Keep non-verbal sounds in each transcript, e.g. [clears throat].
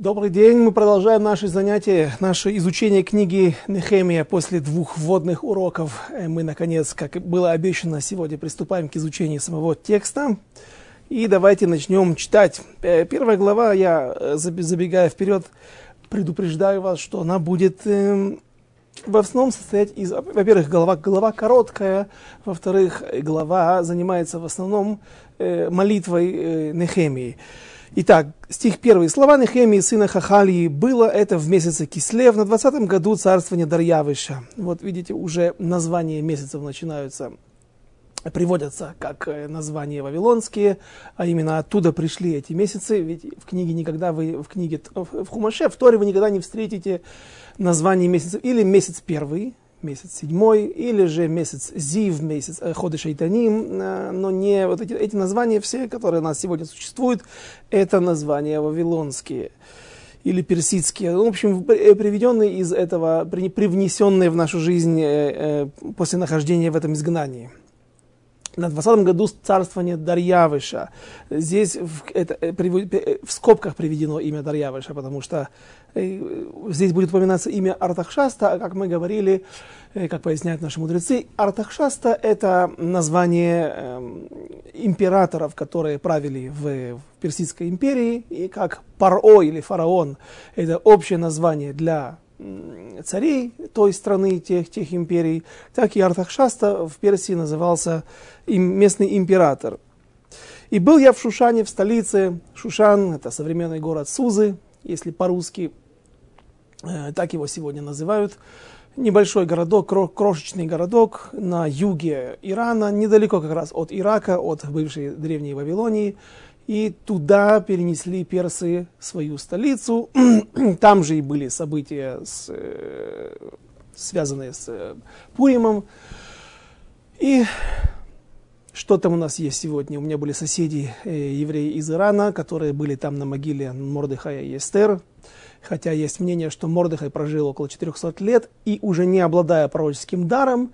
Добрый день, мы продолжаем наши занятия, наше изучение книги Нехемия после двух вводных уроков. Э, мы, наконец, как было обещано, сегодня приступаем к изучению самого текста. И давайте начнем читать. Э, первая глава, я, э, забегая вперед, предупреждаю вас, что она будет э, в основном состоять из, во-первых, глава, глава короткая, во-вторых, глава занимается в основном молитвой Нехемии. Итак, стих первый. Слова Нехемии, сына Хахалии, было это в месяце Кислев, на 20 году царствования Дарьявыша. Вот видите, уже названия месяцев начинаются, приводятся как э, названия вавилонские, а именно оттуда пришли эти месяцы. Ведь в книге никогда вы, в книге, в Хумаше, в Торе вы никогда не встретите название месяцев. Или месяц первый, месяц седьмой, или же месяц Зив, месяц э, Ходы Шайтаним, э, но не вот эти, эти названия все, которые у нас сегодня существуют, это названия вавилонские или персидские, ну, в общем, э, приведенные из этого, привнесенные в нашу жизнь после нахождения в этом изгнании на 20 году царствования Дарьявыша. Здесь в, это, э, э, в скобках приведено имя Дарьявыша, потому что э, здесь будет упоминаться имя Артахшаста, а как мы говорили, как поясняют наши мудрецы, Артахшаста – это название э, императоров, которые правили в, в Персидской империи, и как Паро или фараон – это общее название для царей той страны, тех, тех империй, так и Артахшаста в Персии назывался им местный император. И был я в Шушане, в столице. Шушан – это современный город Сузы, если по-русски, э, так его сегодня называют. Небольшой городок, крошечный городок на юге Ирана, недалеко как раз от Ирака, от бывшей древней Вавилонии и туда перенесли персы свою столицу. [clears throat] Там же и были события, с, э, связанные с э, Пуримом. И что там у нас есть сегодня? У меня были соседи, э, евреи из Ирана, которые были там на могиле Мордыхая и Эстер. Хотя есть мнение, что Мордыхай прожил около 400 лет и уже не обладая пророческим даром,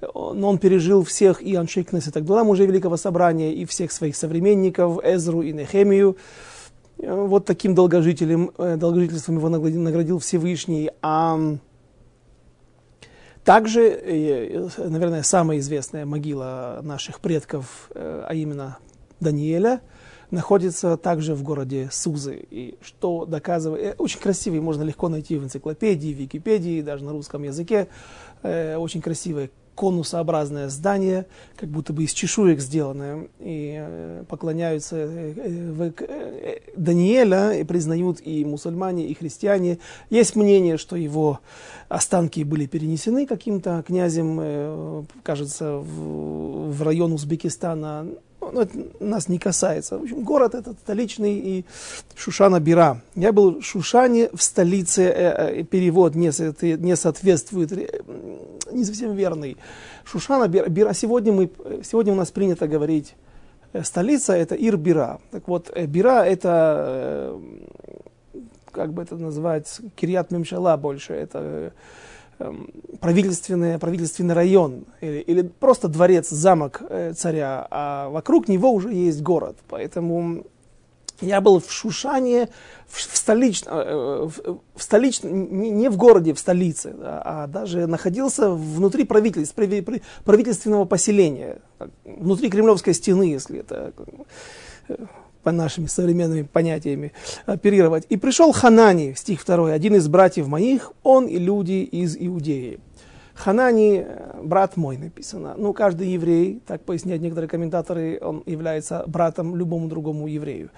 но он пережил всех и Аншейкнес, и так далее, уже Великого Собрания, и всех своих современников, Эзру и Нехемию. Вот таким долгожителем, э, долгожительством его наградил Всевышний. А также, э, наверное, самая известная могила наших предков, э, а именно Даниэля, находится также в городе Сузы. И что доказывает, очень красивый, можно легко найти в энциклопедии, в Википедии, даже на русском языке, очень красивая конусообразное здание, как будто бы из чешуек сделанное, и э, поклоняются э, э, Даниэля, и признают и мусульмане, и христиане. Есть мнение, что его останки были перенесены каким-то князем, кажется, в район Узбекистана, но это нас не касается. В общем, город этот столичный и Шушана Бира. Я был в Шушане, в столице, э, э, перевод не, не соответствует, э, не совсем верный. Шушана Бира. Сегодня, мы, сегодня у нас принято говорить, столица это Ир-Бира. Так вот, Бира это, как бы это назвать, Кириат Мемшала больше, это правительственный, правительственный район или, или просто дворец, замок э, царя, а вокруг него уже есть город. Поэтому я был в Шушане, в, в, столич, э, столич, не, в городе, в столице, а даже находился внутри правительств, правительственного поселения, внутри Кремлевской стены, если это э, по нашими современными понятиями оперировать. И пришел Ханани, стих 2, один из братьев моих, он и люди из Иудеи. Ханани, э, брат мой, написано. Ну, каждый еврей, так поясняют некоторые комментаторы, он является братом любому другому еврею.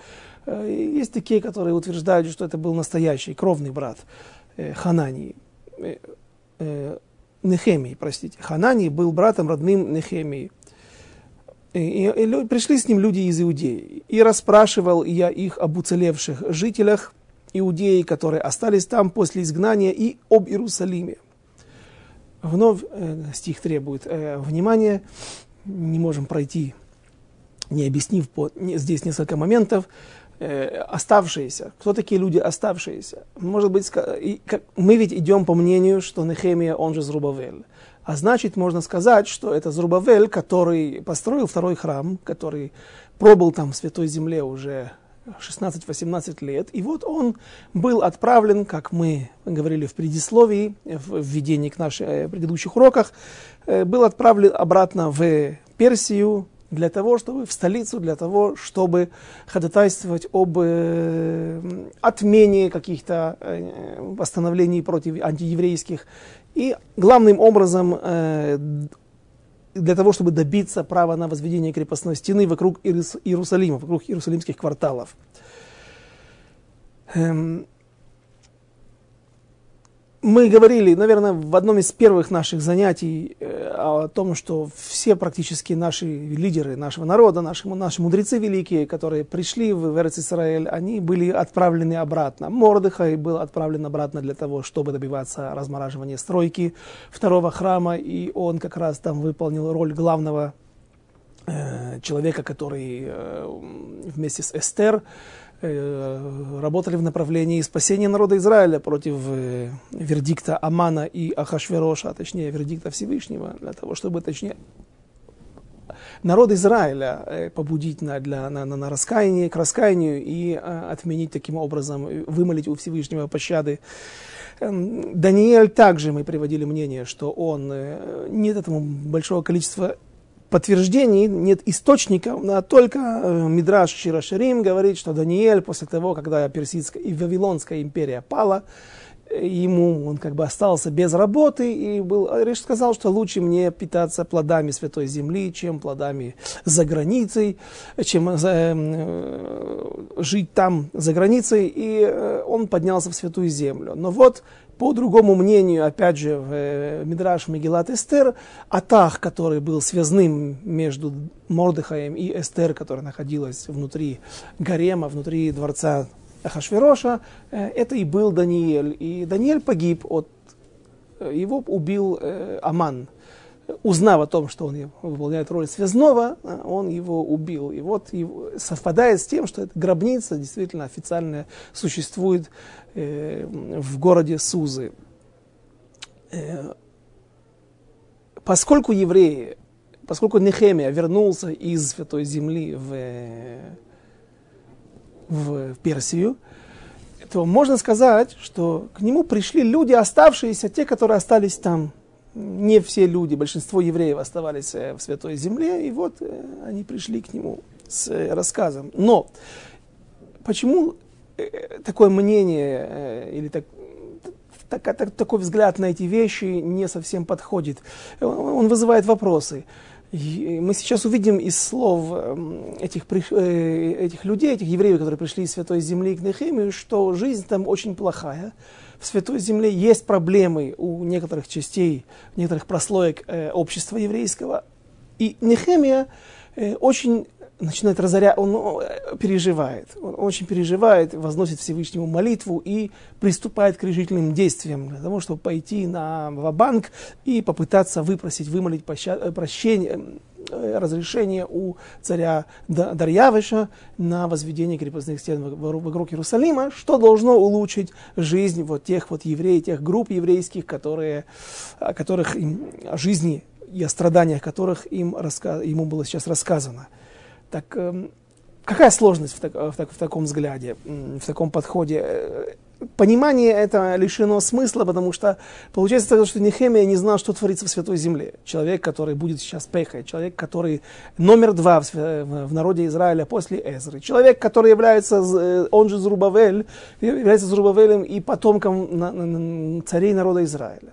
Э, есть такие, которые утверждают, что это был настоящий, кровный брат э, Ханани. Нехемии, простите. Ханани был братом родным Нехемии. И, и, и пришли с ним люди из Иудеи. И расспрашивал я их об уцелевших жителях Иудеи, которые остались там после изгнания, и об Иерусалиме. Вновь э, стих требует э, внимания. Не можем пройти, не объяснив по, не, здесь несколько моментов. Э, оставшиеся. Кто такие люди оставшиеся? Может быть, и, как, мы ведь идем по мнению, что Нехемия, он же Зрубавель. А значит, можно сказать, что это Зрубавель, который построил второй храм, который пробыл там в Святой Земле уже 16-18 лет. И вот он был отправлен, как мы говорили в предисловии, в введении к наших э, предыдущих уроках, э, был отправлен обратно в Персию для того, чтобы в столицу, для того, чтобы ходатайствовать об э, отмене каких-то э, постановлений против антиеврейских. И главным образом э, для того, чтобы добиться права на возведение крепостной стены вокруг Иерусалима, вокруг иерусалимских кварталов. Мы говорили, наверное, в одном из первых наших занятий э, о том, что все практически наши лидеры нашего народа, наши, наши мудрецы великие, которые пришли в Исраэль, они были отправлены обратно. Мордыхай был отправлен обратно для того, чтобы добиваться размораживания стройки второго храма, и он как раз там выполнил роль главного э, человека, который э, вместе с Эстер работали в направлении спасения народа Израиля против э, вердикта Амана и Ахашвероша, а точнее вердикта Всевышнего, для того, чтобы точнее народ Израиля э, побудить на, для, на, на, на раскаяние, к раскаянию и отменить таким образом, вымолить у Всевышнего пощады. Эм, Даниэль также мы приводили мнение, что он нет этому большого количества подтверждений, нет источников, а только э, Мидраш Шираширим говорит, что Даниэль после того, когда Персидская и Вавилонская империя пала, ему он как бы остался без работы и был, Риш сказал, что лучше мне питаться плодами Святой Земли, чем плодами за границей, чем за, э, жить там за границей, и э, он поднялся в Святую Землю. Но вот по другому мнению, опять же, в э, Мидраш Мегилат Эстер, Атах, который был связным между Мордыхаем и Эстер, которая находилась внутри гарема, внутри дворца Ахашвероша, э, это и был Даниэль. И Даниэль погиб от... Э, его убил Аман узнав о том, что он выполняет роль связного, он его убил. И вот его, совпадает с тем, что эта гробница действительно официально существует э, в городе Сузы. Э, поскольку евреи, поскольку Нехемия вернулся из Святой Земли в, в Персию, то можно сказать, что к нему пришли люди, оставшиеся, те, которые остались там не все люди, большинство евреев оставались э, в Святой Земле, и вот э, они пришли к нему с э, рассказом. Но почему такое мнение или так, так, так, такой взгляд на эти вещи не совсем подходит? Он вызывает вопросы. Мы сейчас увидим из слов эм, этих, этих людей, этих евреев, которые пришли из Святой Земли к Нехемию, что жизнь там очень плохая в Святой Земле есть проблемы у некоторых частей, некоторых прослоек э, общества еврейского. И Нехемия э, очень начинает разорять, он переживает, он очень переживает, возносит Всевышнему молитву и приступает к решительным действиям для того, чтобы пойти на банк и попытаться выпросить, вымолить прощение, э, разрешение у царя Дарьявыша на возведение крепостных стен вокруг Иерусалима, что должно улучшить жизнь вот тех вот евреев, тех групп еврейских, которые, которых им, о жизни и о страданиях которых им, ему было сейчас рассказано. Так эм, какая сложность в, так, в, так, в таком взгляде, в таком подходе? Понимание это лишено смысла, потому что получается, что Нехемия не знал, что творится в Святой Земле. Человек, который будет сейчас пехой, человек, который номер два в, в народе Израиля после Эзры, человек, который является, э, он же Зрубавель, является Зрубавелем и потомком царей народа Израиля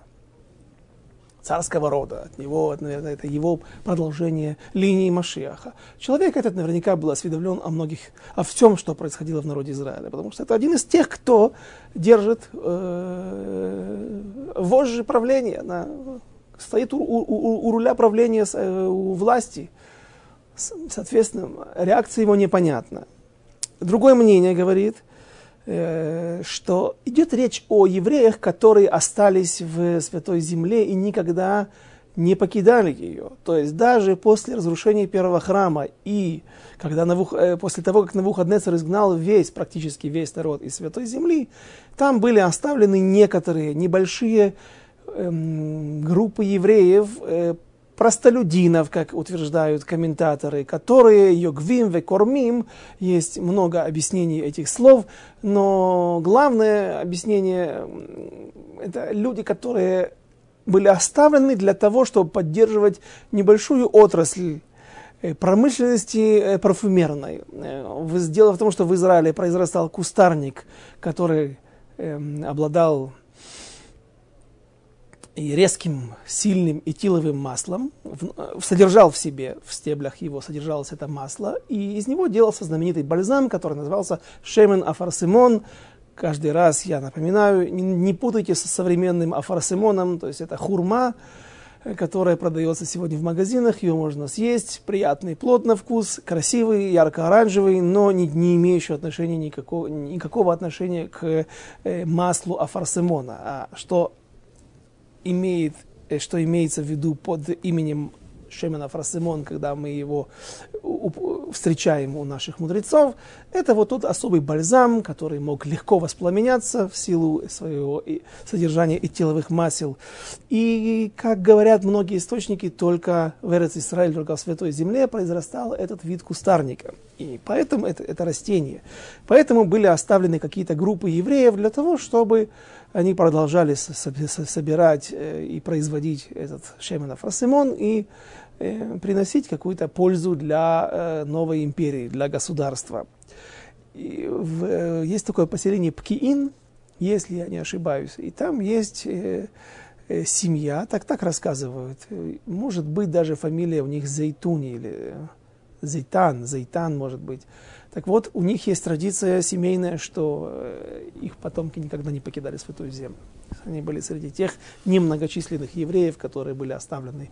царского рода, от него, наверное, это его продолжение линии Машиаха. Человек этот наверняка был осведомлен о многих, о всем, что происходило в народе Израиля, потому что это один из тех, кто держит э, вожжи правления, на, стоит у, у, у, у руля правления э, у власти. Соответственно, реакция его непонятна. Другое мнение говорит, что идет речь о евреях, которые остались в Святой Земле и никогда не покидали ее. То есть даже после разрушения первого храма и когда Навух, э, после того, как Навуходнецер изгнал весь, практически весь народ из Святой Земли, там были оставлены некоторые небольшие эм, группы евреев, э, простолюдинов, как утверждают комментаторы, которые йогвим ве кормим, есть много объяснений этих слов, но главное объяснение – это люди, которые были оставлены для того, чтобы поддерживать небольшую отрасль э, промышленности э, парфюмерной. Э, дело в том, что в Израиле произрастал кустарник, который эм, обладал и резким, сильным этиловым маслом, в, содержал в себе, в стеблях его содержалось это масло, и из него делался знаменитый бальзам, который назывался Шемен Афарсимон. Каждый раз я напоминаю, не, не путайте со современным Афарсимоном, то есть это хурма, которая продается сегодня в магазинах, ее можно съесть, приятный плод на вкус, красивый, ярко-оранжевый, но не, не имеющий отношения никакого, никакого отношения к э, маслу афарсимона. А что имеет, э, что имеется в виду под именем Шемена Фрасимон, когда мы его встречаем у наших мудрецов, это вот тот особый бальзам, который мог легко воспламеняться в силу своего содержания этиловых масел. И, как говорят многие источники, только в Эрец Исраиль, только в Святой Земле произрастал этот вид кустарника. И поэтому это, это растение. Поэтому были оставлены какие-то группы евреев для того, чтобы они продолжали собирать э, и производить этот шемен Фрасимон и э, приносить какую-то пользу для э, новой империи, для государства. И в, есть такое поселение Пкиин, если я не ошибаюсь, и там есть семья, так так рассказывают, может быть даже фамилия у них Зейтуни или Зейтан, Зейтан может быть. Так вот, у них есть традиция семейная, что э, их потомки никогда не покидали Святую Землю. Они были среди тех немногочисленных евреев, которые были оставлены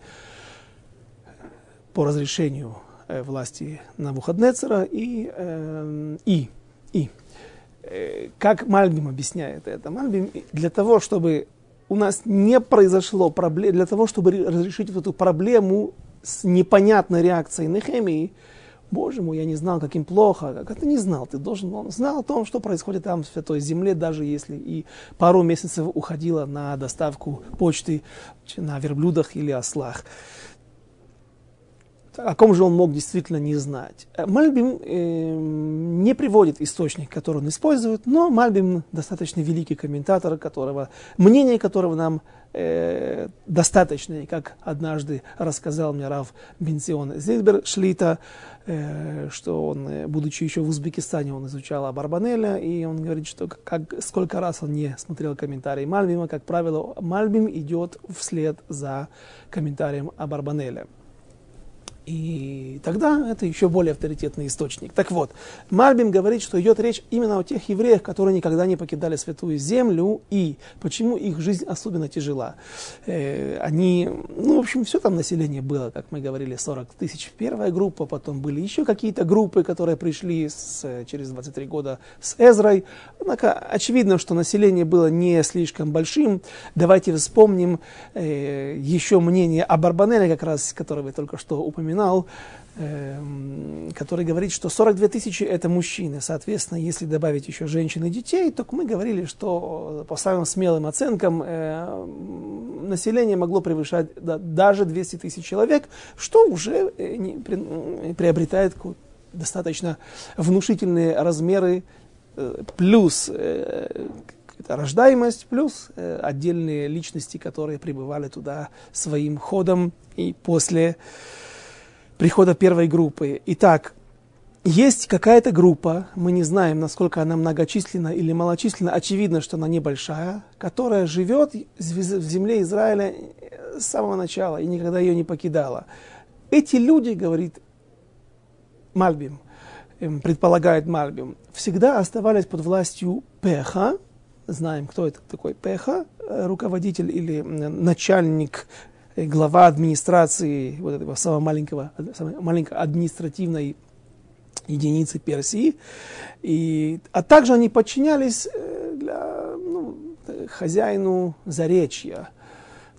по разрешению э, власти Навуходнецера и, э, и, и. Как Мальбим объясняет это? Мальбим для того, чтобы у нас не произошло проблем, для того, чтобы разрешить эту проблему с непонятной реакцией Нехемии, Боже мой, я не знал, каким плохо. Как это не знал? Ты должен он знал о том, что происходит там в Святой Земле, даже если и пару месяцев уходило на доставку почты на верблюдах или ослах. О ком же он мог действительно не знать? Мальбим э, не приводит источник, который он использует, но Мальбим достаточно великий комментатор, которого, мнение которого нам э, достаточно, и как однажды рассказал мне Рав Бенцион Зильбер Шлита, э, что он, э, будучи еще в Узбекистане, он изучал Абарбанеля, и он говорит, что как, сколько раз он не смотрел комментарии Мальбима, как правило, Мальбим идет вслед за комментарием Абарбанеля. И тогда это еще более авторитетный источник. Так вот, Мальбим говорит, что идет речь именно о тех евреях, которые никогда не покидали Святую Землю, и почему их жизнь особенно тяжела. Э, они, ну, в общем, все там население было, как мы говорили, 40 тысяч первая группа, потом были еще какие-то группы, которые пришли с, через 23 года с Эзрой. Однако очевидно, что население было не слишком большим. Давайте вспомним э, еще мнение о Барбанеле, как раз, которое вы только что упомянули упоминал, эм, который говорит, что 42 тысячи это мужчины. Соответственно, если добавить еще женщин и детей, то мы говорили, что по самым смелым оценкам э, население могло превышать даже 200 тысяч человек, что уже э, приобретает достаточно внушительные размеры, э, плюс рождаемость, плюс отдельные личности, которые прибывали туда своим ходом и после прихода первой группы. Итак, есть какая-то группа, мы не знаем, насколько она многочисленна или малочисленна, очевидно, что она небольшая, которая живет в земле Израиля с самого начала и никогда ее не покидала. Эти люди, говорит Мальбим, эм, предполагает Мальбим, всегда оставались под властью Пеха, знаем, кто это такой Пеха, э, руководитель или начальник глава администрации вот этого самого маленького, самой маленькой административной единицы Персии. И, а также они подчинялись э, для, ну, хозяину Заречья,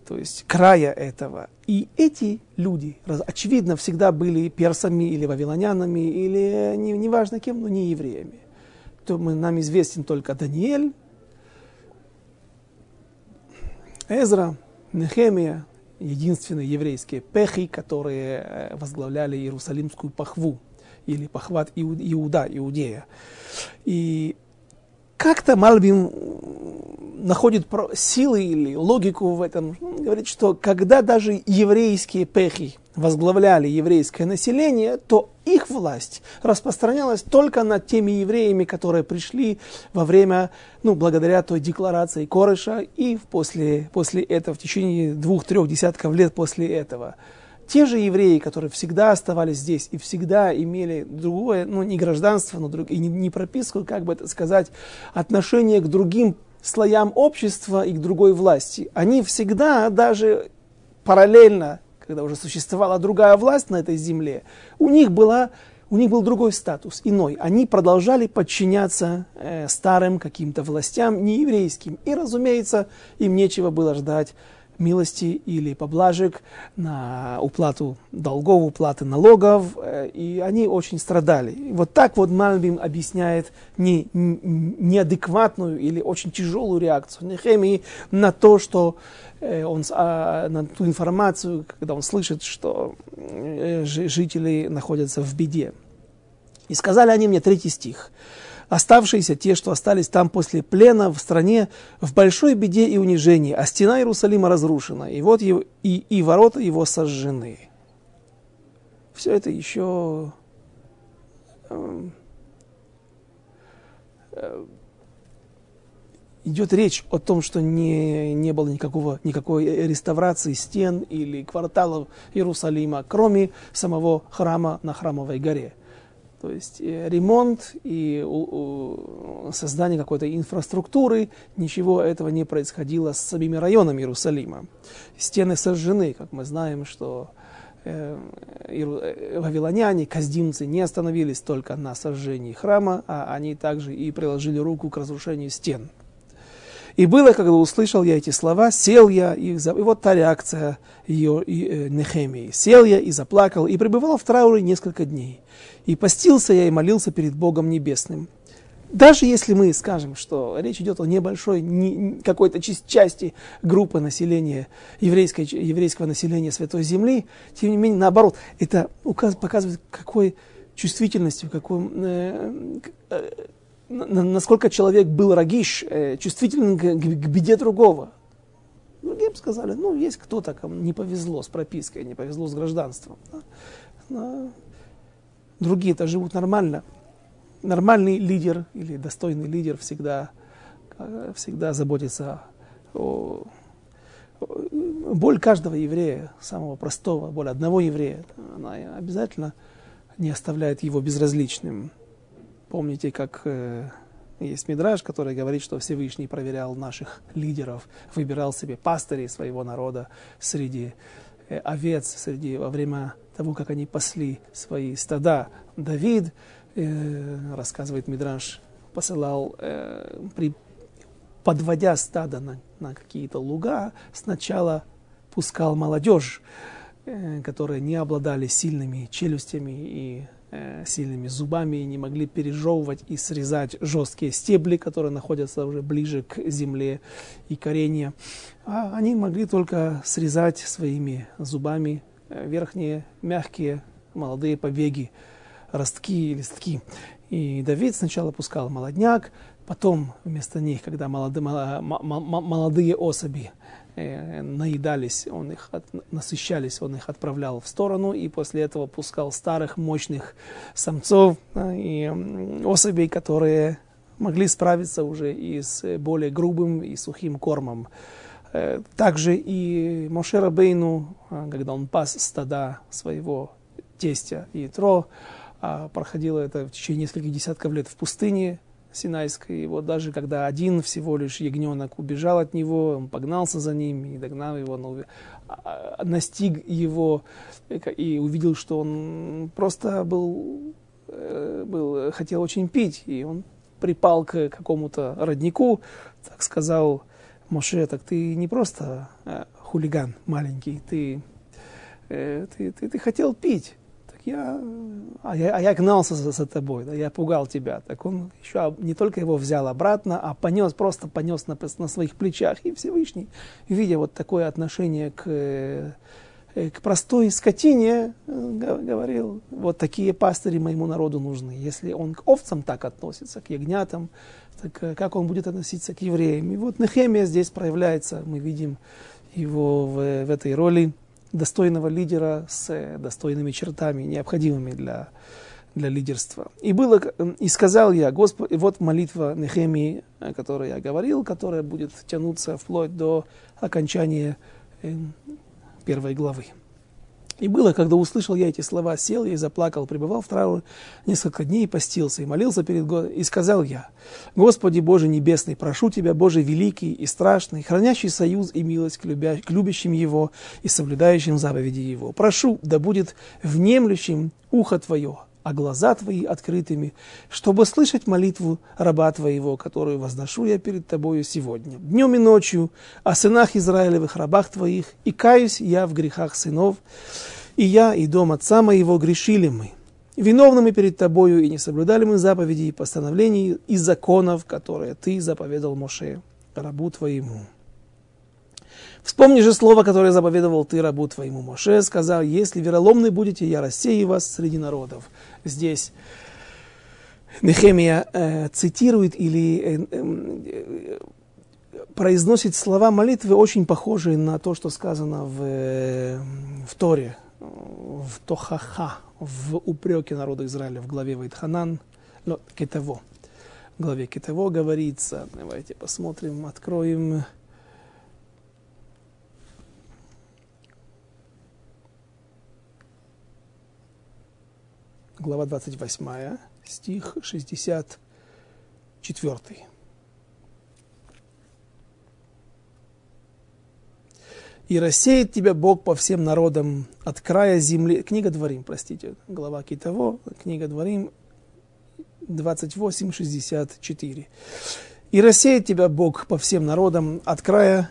то есть края этого. И эти люди, очевидно, всегда были персами или вавилонянами, или не, неважно кем, но не евреями. То мы, нам известен только Даниэль, Эзра, Нехемия, единственные еврейские пехи, которые э, возглавляли Иерусалимскую пахву или похват Иуда, Иудея. И как-то Мальбим находит силы или логику в этом. Он говорит, что когда даже еврейские пехи возглавляли еврейское население, то их власть распространялась только над теми евреями, которые пришли во время, ну, благодаря той декларации Корыша и после, после этого, в течение двух-трех десятков лет после этого. Те же евреи, которые всегда оставались здесь и всегда имели другое, ну, не гражданство, но друг, и не, не прописку, как бы это сказать, отношение к другим слоям общества и к другой власти, они всегда даже параллельно, когда уже существовала другая власть на этой земле, у них, была, у них был другой статус, иной. Они продолжали подчиняться э, старым каким-то властям, нееврейским. И, разумеется, им нечего было ждать милости или поблажек на уплату долгов, уплаты налогов, э, и они очень страдали. Вот так вот Мальбим объясняет не, неадекватную или очень тяжелую реакцию Нехемии на то, что э, он, а, на ту информацию, когда он слышит, что э, жители находятся в беде. И сказали они мне, третий стих, оставшиеся, те, что остались там после плена в стране, в большой беде и унижении, а стена Иерусалима разрушена, и вот его, и, и ворота его сожжены. Все это еще эм, э, идет речь о том, что не, не было никакого, никакой реставрации стен или кварталов Иерусалима, кроме самого храма на Храмовой горе. То есть э, ремонт и создание какой-то инфраструктуры, ничего этого не происходило с самими районами Иерусалима. Стены сожжены, как мы знаем, что э, э, вавилоняне, каздимцы не остановились только на сожжении храма, а они также и приложили руку к разрушению стен. И было, когда услышал я эти слова, сел я, и, и вот та реакция ее, и, э, Нехемии. Сел я и заплакал, и пребывал в трауре несколько дней. И постился я и молился перед Богом Небесным. Даже если мы скажем, что речь идет о небольшой не, какой-то части группы населения, еврейской, еврейского населения Святой Земли, тем не менее, наоборот, это указ, показывает, какой чувствительностью, какой, э, э, насколько человек был рагиш, э, чувствителен к, беде другого. Другим сказали, ну, есть кто-то, кому не повезло с пропиской, не повезло с гражданством. Да? Другие-то живут нормально. Нормальный лидер или достойный лидер всегда, э, всегда заботится о, боль каждого еврея, самого простого, боль одного еврея, она обязательно не оставляет его безразличным. Помните, как э, есть мидраж, который говорит, что Всевышний проверял наших лидеров, выбирал себе пастырей своего народа среди э, овец, среди, во время того, как они пасли свои стада. Давид, э, рассказывает мидраж, посылал, при, подводя стадо на, на какие-то луга, сначала пускал молодежь, э, которые не обладали сильными челюстями и сильными зубами и не могли пережевывать и срезать жесткие стебли, которые находятся уже ближе к земле и коренья. А они могли только срезать своими зубами э, верхние мягкие молодые побеги, ростки и листки. И Давид сначала пускал молодняк, потом вместо них, когда молодые, молодые особи э, наедались, он их от, насыщались, он их отправлял в сторону и после этого пускал старых мощных самцов э, и особей, которые могли справиться уже и с более грубым и сухим кормом. Э, также и Мошера Бейну, э, когда он пас стада своего тестя Ятро, э, проходило это в течение нескольких десятков лет в пустыне, Синайской. И вот даже когда один всего лишь ягненок убежал от него, он погнался за ним и догнал его, но а, настиг его и увидел, что он просто был, э, был хотел очень пить, и он припал к какому-то роднику, так сказал Моше, так ты не просто э, хулиган маленький, ты, э, ты, ты, ты хотел пить. Я, а я, а я гнался за, за тобой, да, я пугал тебя. Так он еще не только его взял обратно, а понес, просто понес на, на своих плечах. И Всевышний, видя вот такое отношение к, э, к простой скотине, э, говорил, вот такие пастыри моему народу нужны. Если он к овцам так относится, к ягнятам, так э, как он будет относиться к евреям? И вот Нехемия здесь проявляется, мы видим его в, в этой роли достойного лидера с достойными чертами, необходимыми для, для лидерства. И, было, и сказал я, Господь, вот молитва Нехемии, о которой я говорил, которая будет тянуться вплоть до окончания э, первой главы. И было, когда услышал я эти слова, сел и заплакал, пребывал в трауре несколько дней и постился, и молился перед Господом. И сказал я, Господи Боже Небесный, прошу Тебя, Боже Великий и Страшный, хранящий союз и милость к, любя... к любящим Его и соблюдающим заповеди Его. Прошу, да будет внемлющим ухо Твое, а глаза Твои открытыми, чтобы слышать молитву раба Твоего, которую возношу я перед Тобою сегодня, днем и ночью, о сынах Израилевых, рабах Твоих, и каюсь я в грехах сынов, и я, и дом отца моего грешили мы, виновными перед Тобою, и не соблюдали мы заповеди и постановлений и законов, которые Ты заповедал Моше, рабу Твоему. Вспомни же слово, которое заповедовал ты рабу твоему Моше, сказал, если вероломны будете, я рассею вас среди народов. Здесь Нехемия э, цитирует или э, э, произносит слова молитвы, очень похожие на то, что сказано в, э, в Торе, в Тохаха, в упреке народа Израиля в главе Вайтханан, но Кетево. В главе Кетево говорится, давайте посмотрим, откроем глава 28, стих 64. «И рассеет тебя Бог по всем народам от края земли». Книга Дворим, простите, глава Китово, книга Дворим, 28, 64. «И рассеет тебя Бог по всем народам от края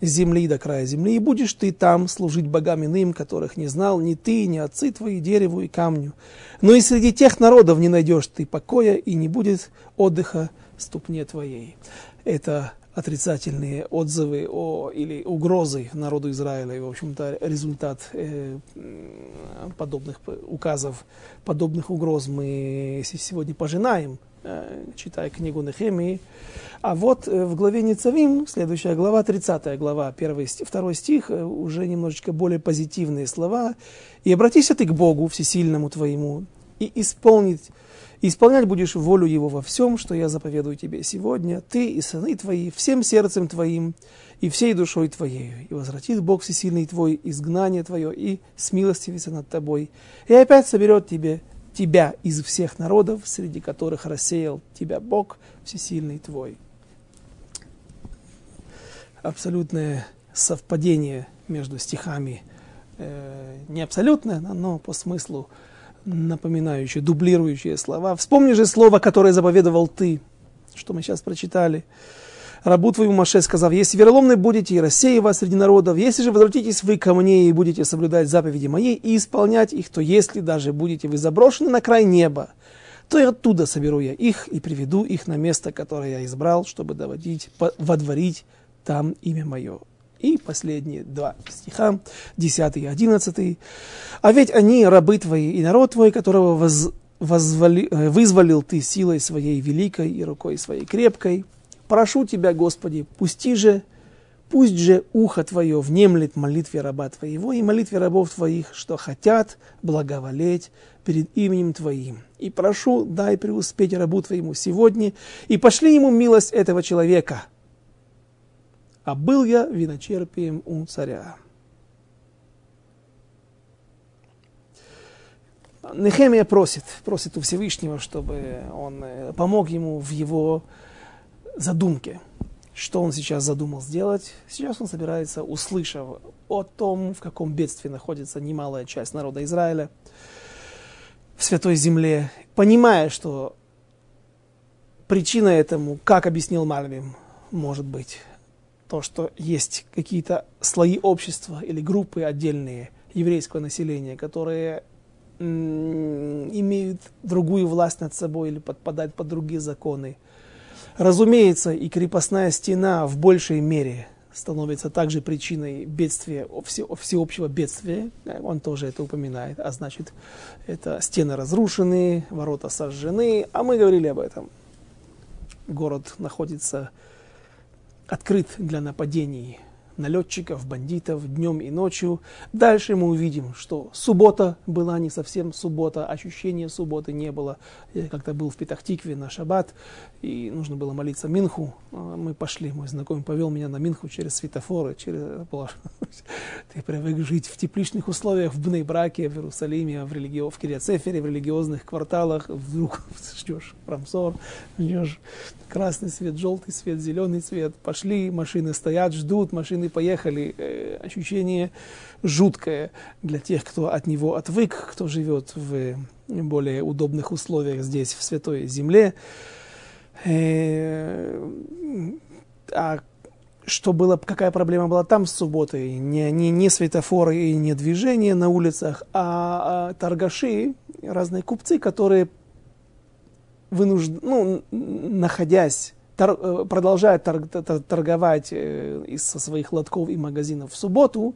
земли до края земли, и будешь ты там служить богам иным, которых не знал ни ты, ни отцы твои, дереву и камню. Но и среди тех народов не найдешь ты покоя, и не будет отдыха ступне твоей. Это отрицательные отзывы о, или угрозы народу Израиля, и, в общем-то, результат э, подобных указов, подобных угроз мы сегодня пожинаем, читая книгу Нехемии, а вот э, в главе Ницавим, следующая глава, 30 глава, 1, 2 стих, э, уже немножечко более позитивные слова. «И обратись ты к Богу, всесильному твоему, и исполнить, исполнять будешь волю Его во всем, что я заповедую тебе сегодня, ты и сыны твои, всем сердцем твоим и всей душой твоей. И возвратит Бог всесильный твой изгнание твое и смилостивится над тобой, и опять соберет тебе тебя из всех народов, среди которых рассеял тебя Бог всесильный твой» абсолютное совпадение между стихами. Э, не абсолютное, но по смыслу напоминающие, дублирующие слова. Вспомни же слово, которое заповедовал ты, что мы сейчас прочитали. Рабу твоему Маше сказав, если вероломны будете и рассею вас среди народов, если же возвратитесь вы ко мне и будете соблюдать заповеди мои и исполнять их, то если даже будете вы заброшены на край неба, то и оттуда соберу я их и приведу их на место, которое я избрал, чтобы доводить, водворить там имя мое. И последние два стиха, 10 и 11. «А ведь они рабы твои и народ твой, которого воз, возвали, э, вызволил ты силой своей великой и рукой своей крепкой. Прошу тебя, Господи, пусти же, пусть же ухо твое внемлет молитве раба твоего и молитве рабов твоих, что хотят благоволеть перед именем твоим. И прошу, дай преуспеть рабу твоему сегодня, и пошли ему милость этого человека» а был я виночерпием у царя. Нехемия просит, просит у Всевышнего, чтобы он э, помог ему в его задумке. Что он сейчас задумал сделать? Сейчас он собирается, услышав о том, в каком бедствии находится немалая часть народа Израиля в Святой Земле, понимая, что причина этому, как объяснил Мальвим, может быть то, что есть какие-то слои общества или группы отдельные еврейского населения, которые имеют другую власть над собой или подпадают под другие законы. Разумеется, и крепостная стена в большей мере становится также причиной бедствия, всеобщего бедствия. Он тоже это упоминает. А значит, это стены разрушены, ворота сожжены. А мы говорили об этом. Город находится открыт для нападений налетчиков, бандитов днем и ночью. Дальше мы увидим, что суббота была не совсем суббота, ощущения субботы не было. Я как-то был в Петахтикве на шаббат, и нужно было молиться Минху. А мы пошли, мой знакомый повел меня на Минху через светофоры, через... [laughs] Ты привык жить в тепличных условиях в Бнейбраке, в Иерусалиме, в, религи... в Кириацефере, в религиозных кварталах. Вдруг [laughs] ждешь Рамсор, ждешь красный свет, желтый свет, зеленый свет. Пошли, машины стоят, ждут, машины поехали. Э, ощущение жуткое для тех, кто от него отвык, кто живет в более удобных условиях здесь, в Святой Земле. Э, а что было, какая проблема была там с субботой? Не, не, не светофоры и не движение на улицах, а, а торгаши, разные купцы, которые вынужд... ну, находясь, тор... Э, продолжая торг... торговать э, из со своих лотков и магазинов в субботу,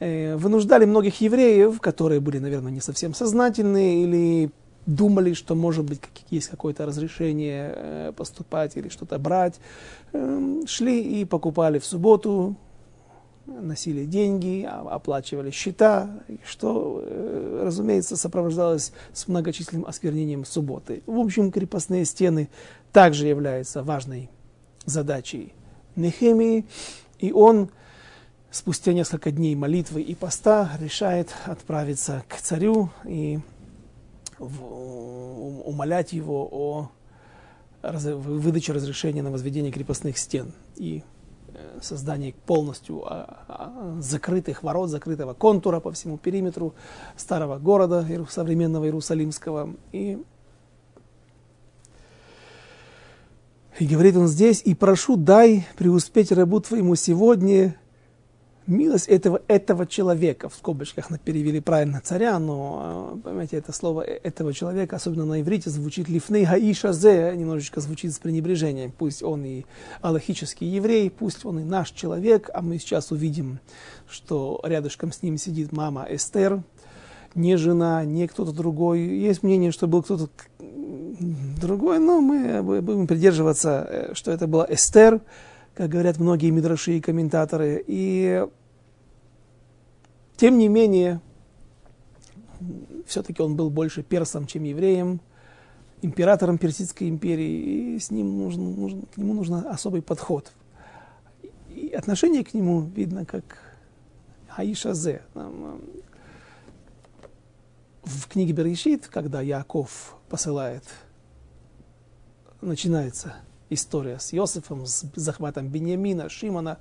вынуждали многих евреев, которые были, наверное, не совсем сознательные или думали, что может быть есть какое-то разрешение э, поступать или что-то брать, эм, шли и покупали в субботу, носили деньги, оплачивали счета, что, э, разумеется, сопровождалось с многочисленным осквернением субботы. В общем, крепостные стены также являются важной задачей Нехемии, и он спустя несколько дней молитвы и поста решает отправиться к царю и умолять его о выдаче разрешения на возведение крепостных стен и создании полностью а, а, закрытых ворот, закрытого контура по всему периметру старого города современного Иерусалимского. И, и говорит он здесь, «И прошу, дай преуспеть рабу твоему сегодня, милость этого, этого человека, в скобочках перевели правильно царя, но, э, понимаете, это слово э, этого человека, особенно на иврите, звучит лифней гаиша зе, немножечко звучит с пренебрежением. Пусть он и аллахический еврей, пусть он и наш человек, а мы сейчас увидим, что рядышком с ним сидит мама Эстер, не жена, не кто-то другой. Есть мнение, что был кто-то другой, но мы будем придерживаться, э, что это была Эстер, как говорят многие мидраши и комментаторы. И тем не менее, все-таки он был больше персом, чем евреем, императором Персидской империи, и с ним нужен, нужен, к нему нужен особый подход. И отношение к нему видно как Аишазе. В книге Берешит, когда Яков посылает, начинается история с Иосифом, с захватом Беньямина, Шимона.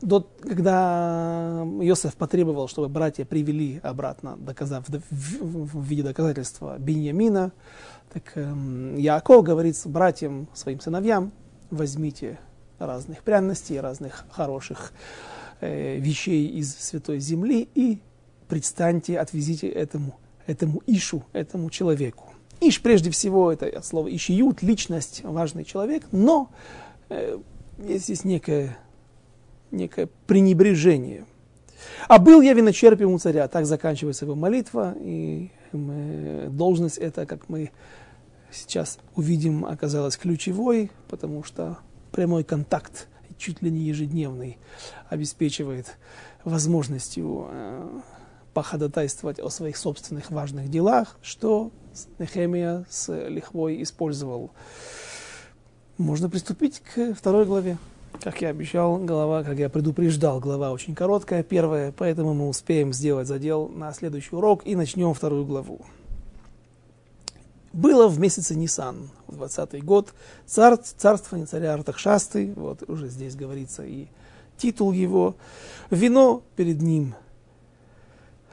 До, когда Иосиф потребовал, чтобы братья привели обратно, доказав, в, в, в виде доказательства Беньямина, так э, Яаков говорит братьям, своим сыновьям, возьмите разных пряностей, разных хороших э, вещей из святой земли и предстаньте, отвезите этому, этому Ишу, этому человеку. Иш, прежде всего, это от слова ишиют, личность, важный человек, но э, есть здесь некое, некое пренебрежение. А был я виночерпием у царя, так заканчивается его молитва, и мы, должность эта, как мы сейчас увидим, оказалась ключевой, потому что прямой контакт, чуть ли не ежедневный, обеспечивает возможностью э, походатайствовать о своих собственных важных делах, что Нехемия с лихвой использовал. Можно приступить к второй главе. Как я обещал, глава, как я предупреждал, глава очень короткая, первая, поэтому мы успеем сделать задел на следующий урок и начнем вторую главу. Было в месяце Нисан, в 20-й год, цар, царствование царя Артахшасты, вот уже здесь говорится и титул его, вино перед ним –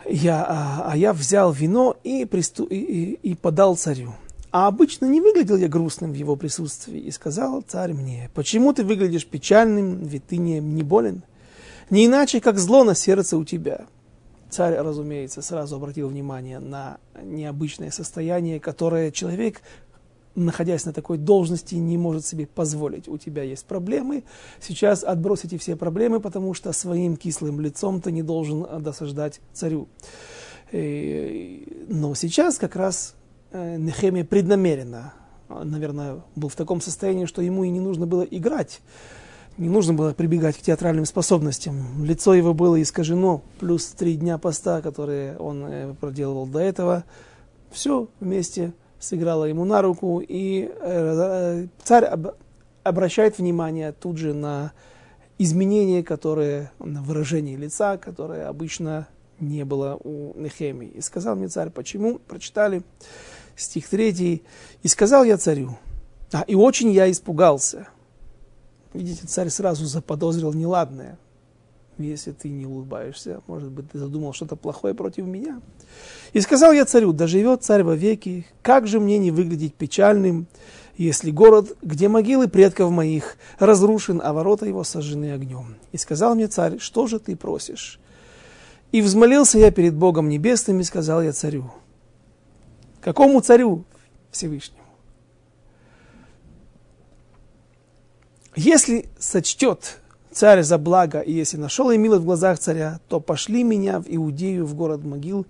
я, а, а я взял вино и, присту, и, и, и подал царю. А обычно не выглядел я грустным в его присутствии. И сказал царь мне, почему ты выглядишь печальным, ведь ты не, не болен? Не иначе, как зло на сердце у тебя. Царь, разумеется, сразу обратил внимание на необычное состояние, которое человек, находясь на такой должности, не может себе позволить. У тебя есть проблемы, сейчас отбрось эти все проблемы, потому что своим кислым лицом ты не должен досаждать царю. Но сейчас как раз Нехемия преднамеренно, наверное, был в таком состоянии, что ему и не нужно было играть не нужно было прибегать к театральным способностям. Лицо его было искажено, плюс три дня поста, которые он э, проделывал до этого. Все вместе сыграло ему на руку, и э, царь обращает внимание тут же на изменения, которые, на выражение лица, которое обычно не было у Нехемии. И сказал мне царь, почему? Прочитали стих 3. «И сказал я царю, а, и очень я испугался». Видите, царь сразу заподозрил неладное. Если ты не улыбаешься, может быть, ты задумал что-то плохое против меня. И сказал я царю, да живет царь вовеки, как же мне не выглядеть печальным, если город, где могилы предков моих, разрушен, а ворота его сожжены огнем. И сказал мне царь, что же ты просишь? И взмолился я перед Богом Небесным, и сказал я царю. Какому царю? Всевышнему. Если сочтет царь за благо, и если нашел и милость в глазах царя, то пошли меня в Иудею, в город могил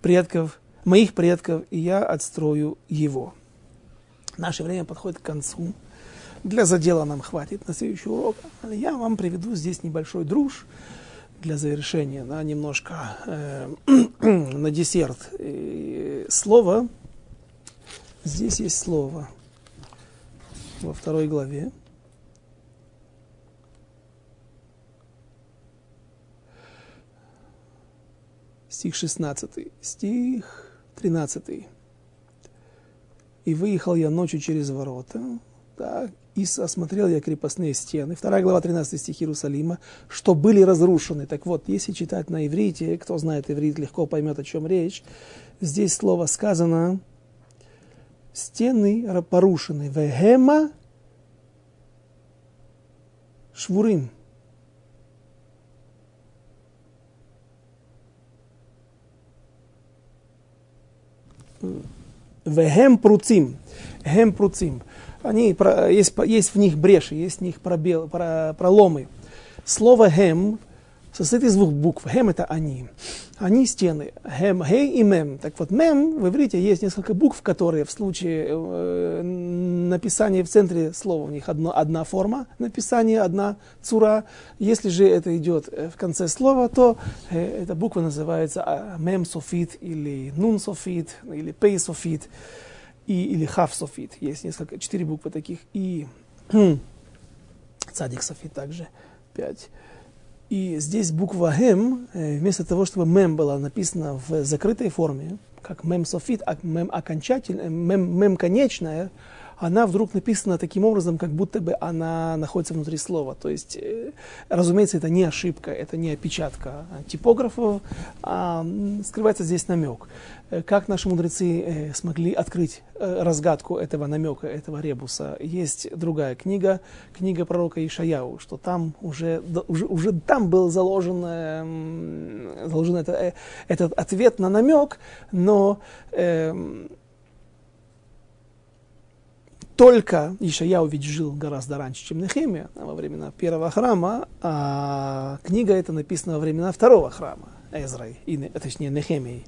предков, моих предков, и я отстрою его. Наше время подходит к концу. Для задела нам хватит на следующий урок. Я вам приведу здесь небольшой друж для завершения, да, немножко э, [clears throat] на десерт. И слово, здесь есть слово во второй главе. стих 16, стих 13. «И выехал я ночью через ворота, так, и осмотрел я крепостные стены». Вторая глава, 13 стих Иерусалима, что были разрушены. Так вот, если читать на иврите, кто знает иврит, легко поймет, о чем речь. Здесь слово сказано «стены порушены». «Вегема швурим». Вехем пруцим. Хем пруцим. Они, есть, есть в них бреши, есть в них пробел, проломы. Слово хем состоит из двух букв. הם это они. Они стены. Хем, хей и мем. Так вот, מם в иврите есть несколько букв, которые в случае э, написания в центре слова у них одно, одна форма написания, одна צורה. Если же это идет э, в конце слова, то э, эта буква называется а, מם סופית или נון סופית или פא סופית и, или כף סופית. Есть несколько, четыре буквы таких. И [clears throat] цадик софит также пять. И здесь буква «хем», э, вместо того, чтобы «мем» была написана в закрытой форме, как «мем софит», а «мем окончательная», «мем, мем конечная», она вдруг написана таким образом, как будто бы она находится внутри слова. То есть, э, разумеется, это не ошибка, это не опечатка типографов, а скрывается здесь намек. Э, как наши мудрецы э, смогли открыть разгадку этого намека, этого ребуса? Есть другая книга, книга пророка Ишаяу, что там уже, уже, уже там был заложен, заложен это, этот ответ на намек, но эм, только Ишаяу ведь жил гораздо раньше, чем Нехемия, во времена первого храма, а книга эта написана во времена второго храма, Эзрой, и, точнее Нехемии.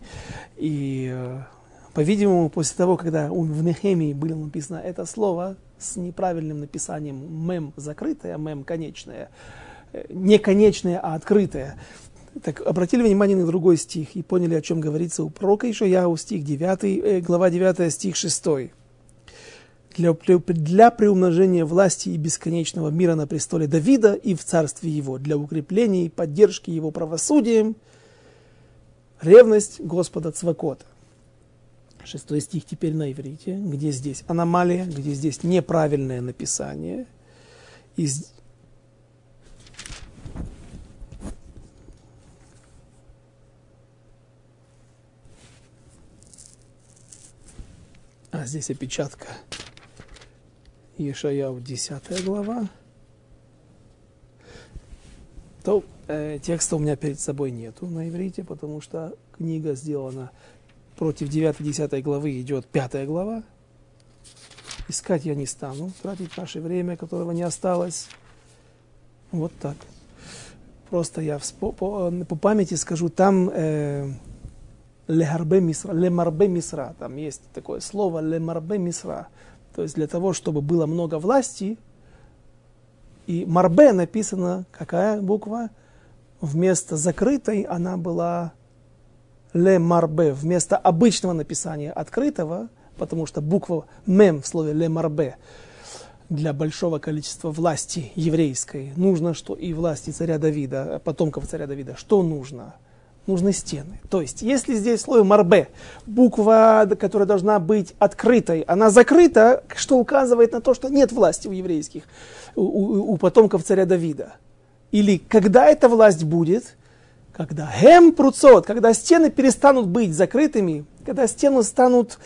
И, э, по-видимому, после того, когда в Нехемии было написано это слово с неправильным написанием мем закрытое, мем конечное, э, не конечное, а открытое, так обратили внимание на другой стих и поняли, о чем говорится у пророка Ишаяу, стих 9, э, глава 9, стих 6 для, для приумножения власти и бесконечного мира на престоле Давида и в царстве его, для укрепления и поддержки его правосудием, ревность Господа Цвакота. Шестой стих теперь на иврите, где здесь аномалия, где здесь неправильное написание. И А здесь опечатка. Ешаяу, 10 глава. То э, текста у меня перед собой нету на иврите, потому что книга сделана против 9-10 главы, идет 5 глава. Искать я не стану, тратить наше время, которого не осталось. Вот так. Просто я по, по, по памяти скажу, там э, лехарбе мисра, лемарбе мисра, там есть такое слово лемарбе мисра. То есть для того, чтобы было много власти, и марбе написано, какая буква? Вместо закрытой она была ле марбе. Вместо обычного написания открытого, потому что буква мем в слове ле марбе для большого количества власти еврейской нужно, что и власти царя Давида, потомков царя Давида, что нужно? Нужны стены. То есть, если здесь слово марбе, буква, которая должна быть открытой, она закрыта, что указывает на то, что нет власти у еврейских, у, у, у потомков царя Давида. Или когда эта власть будет, когда хем пруцот, когда стены перестанут быть закрытыми, когда стены станут,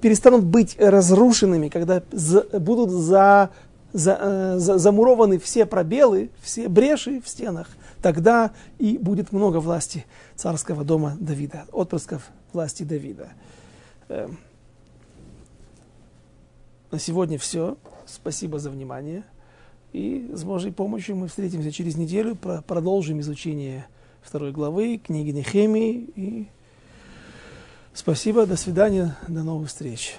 перестанут быть разрушенными, когда за, будут за, за, э, за, замурованы все пробелы, все бреши в стенах, тогда и будет много власти царского дома Давида, отпрысков власти Давида. Эм. На сегодня все. Спасибо за внимание. И с Божьей помощью мы встретимся через неделю, продолжим изучение второй главы книги Нехемии. И спасибо, до свидания, до новых встреч.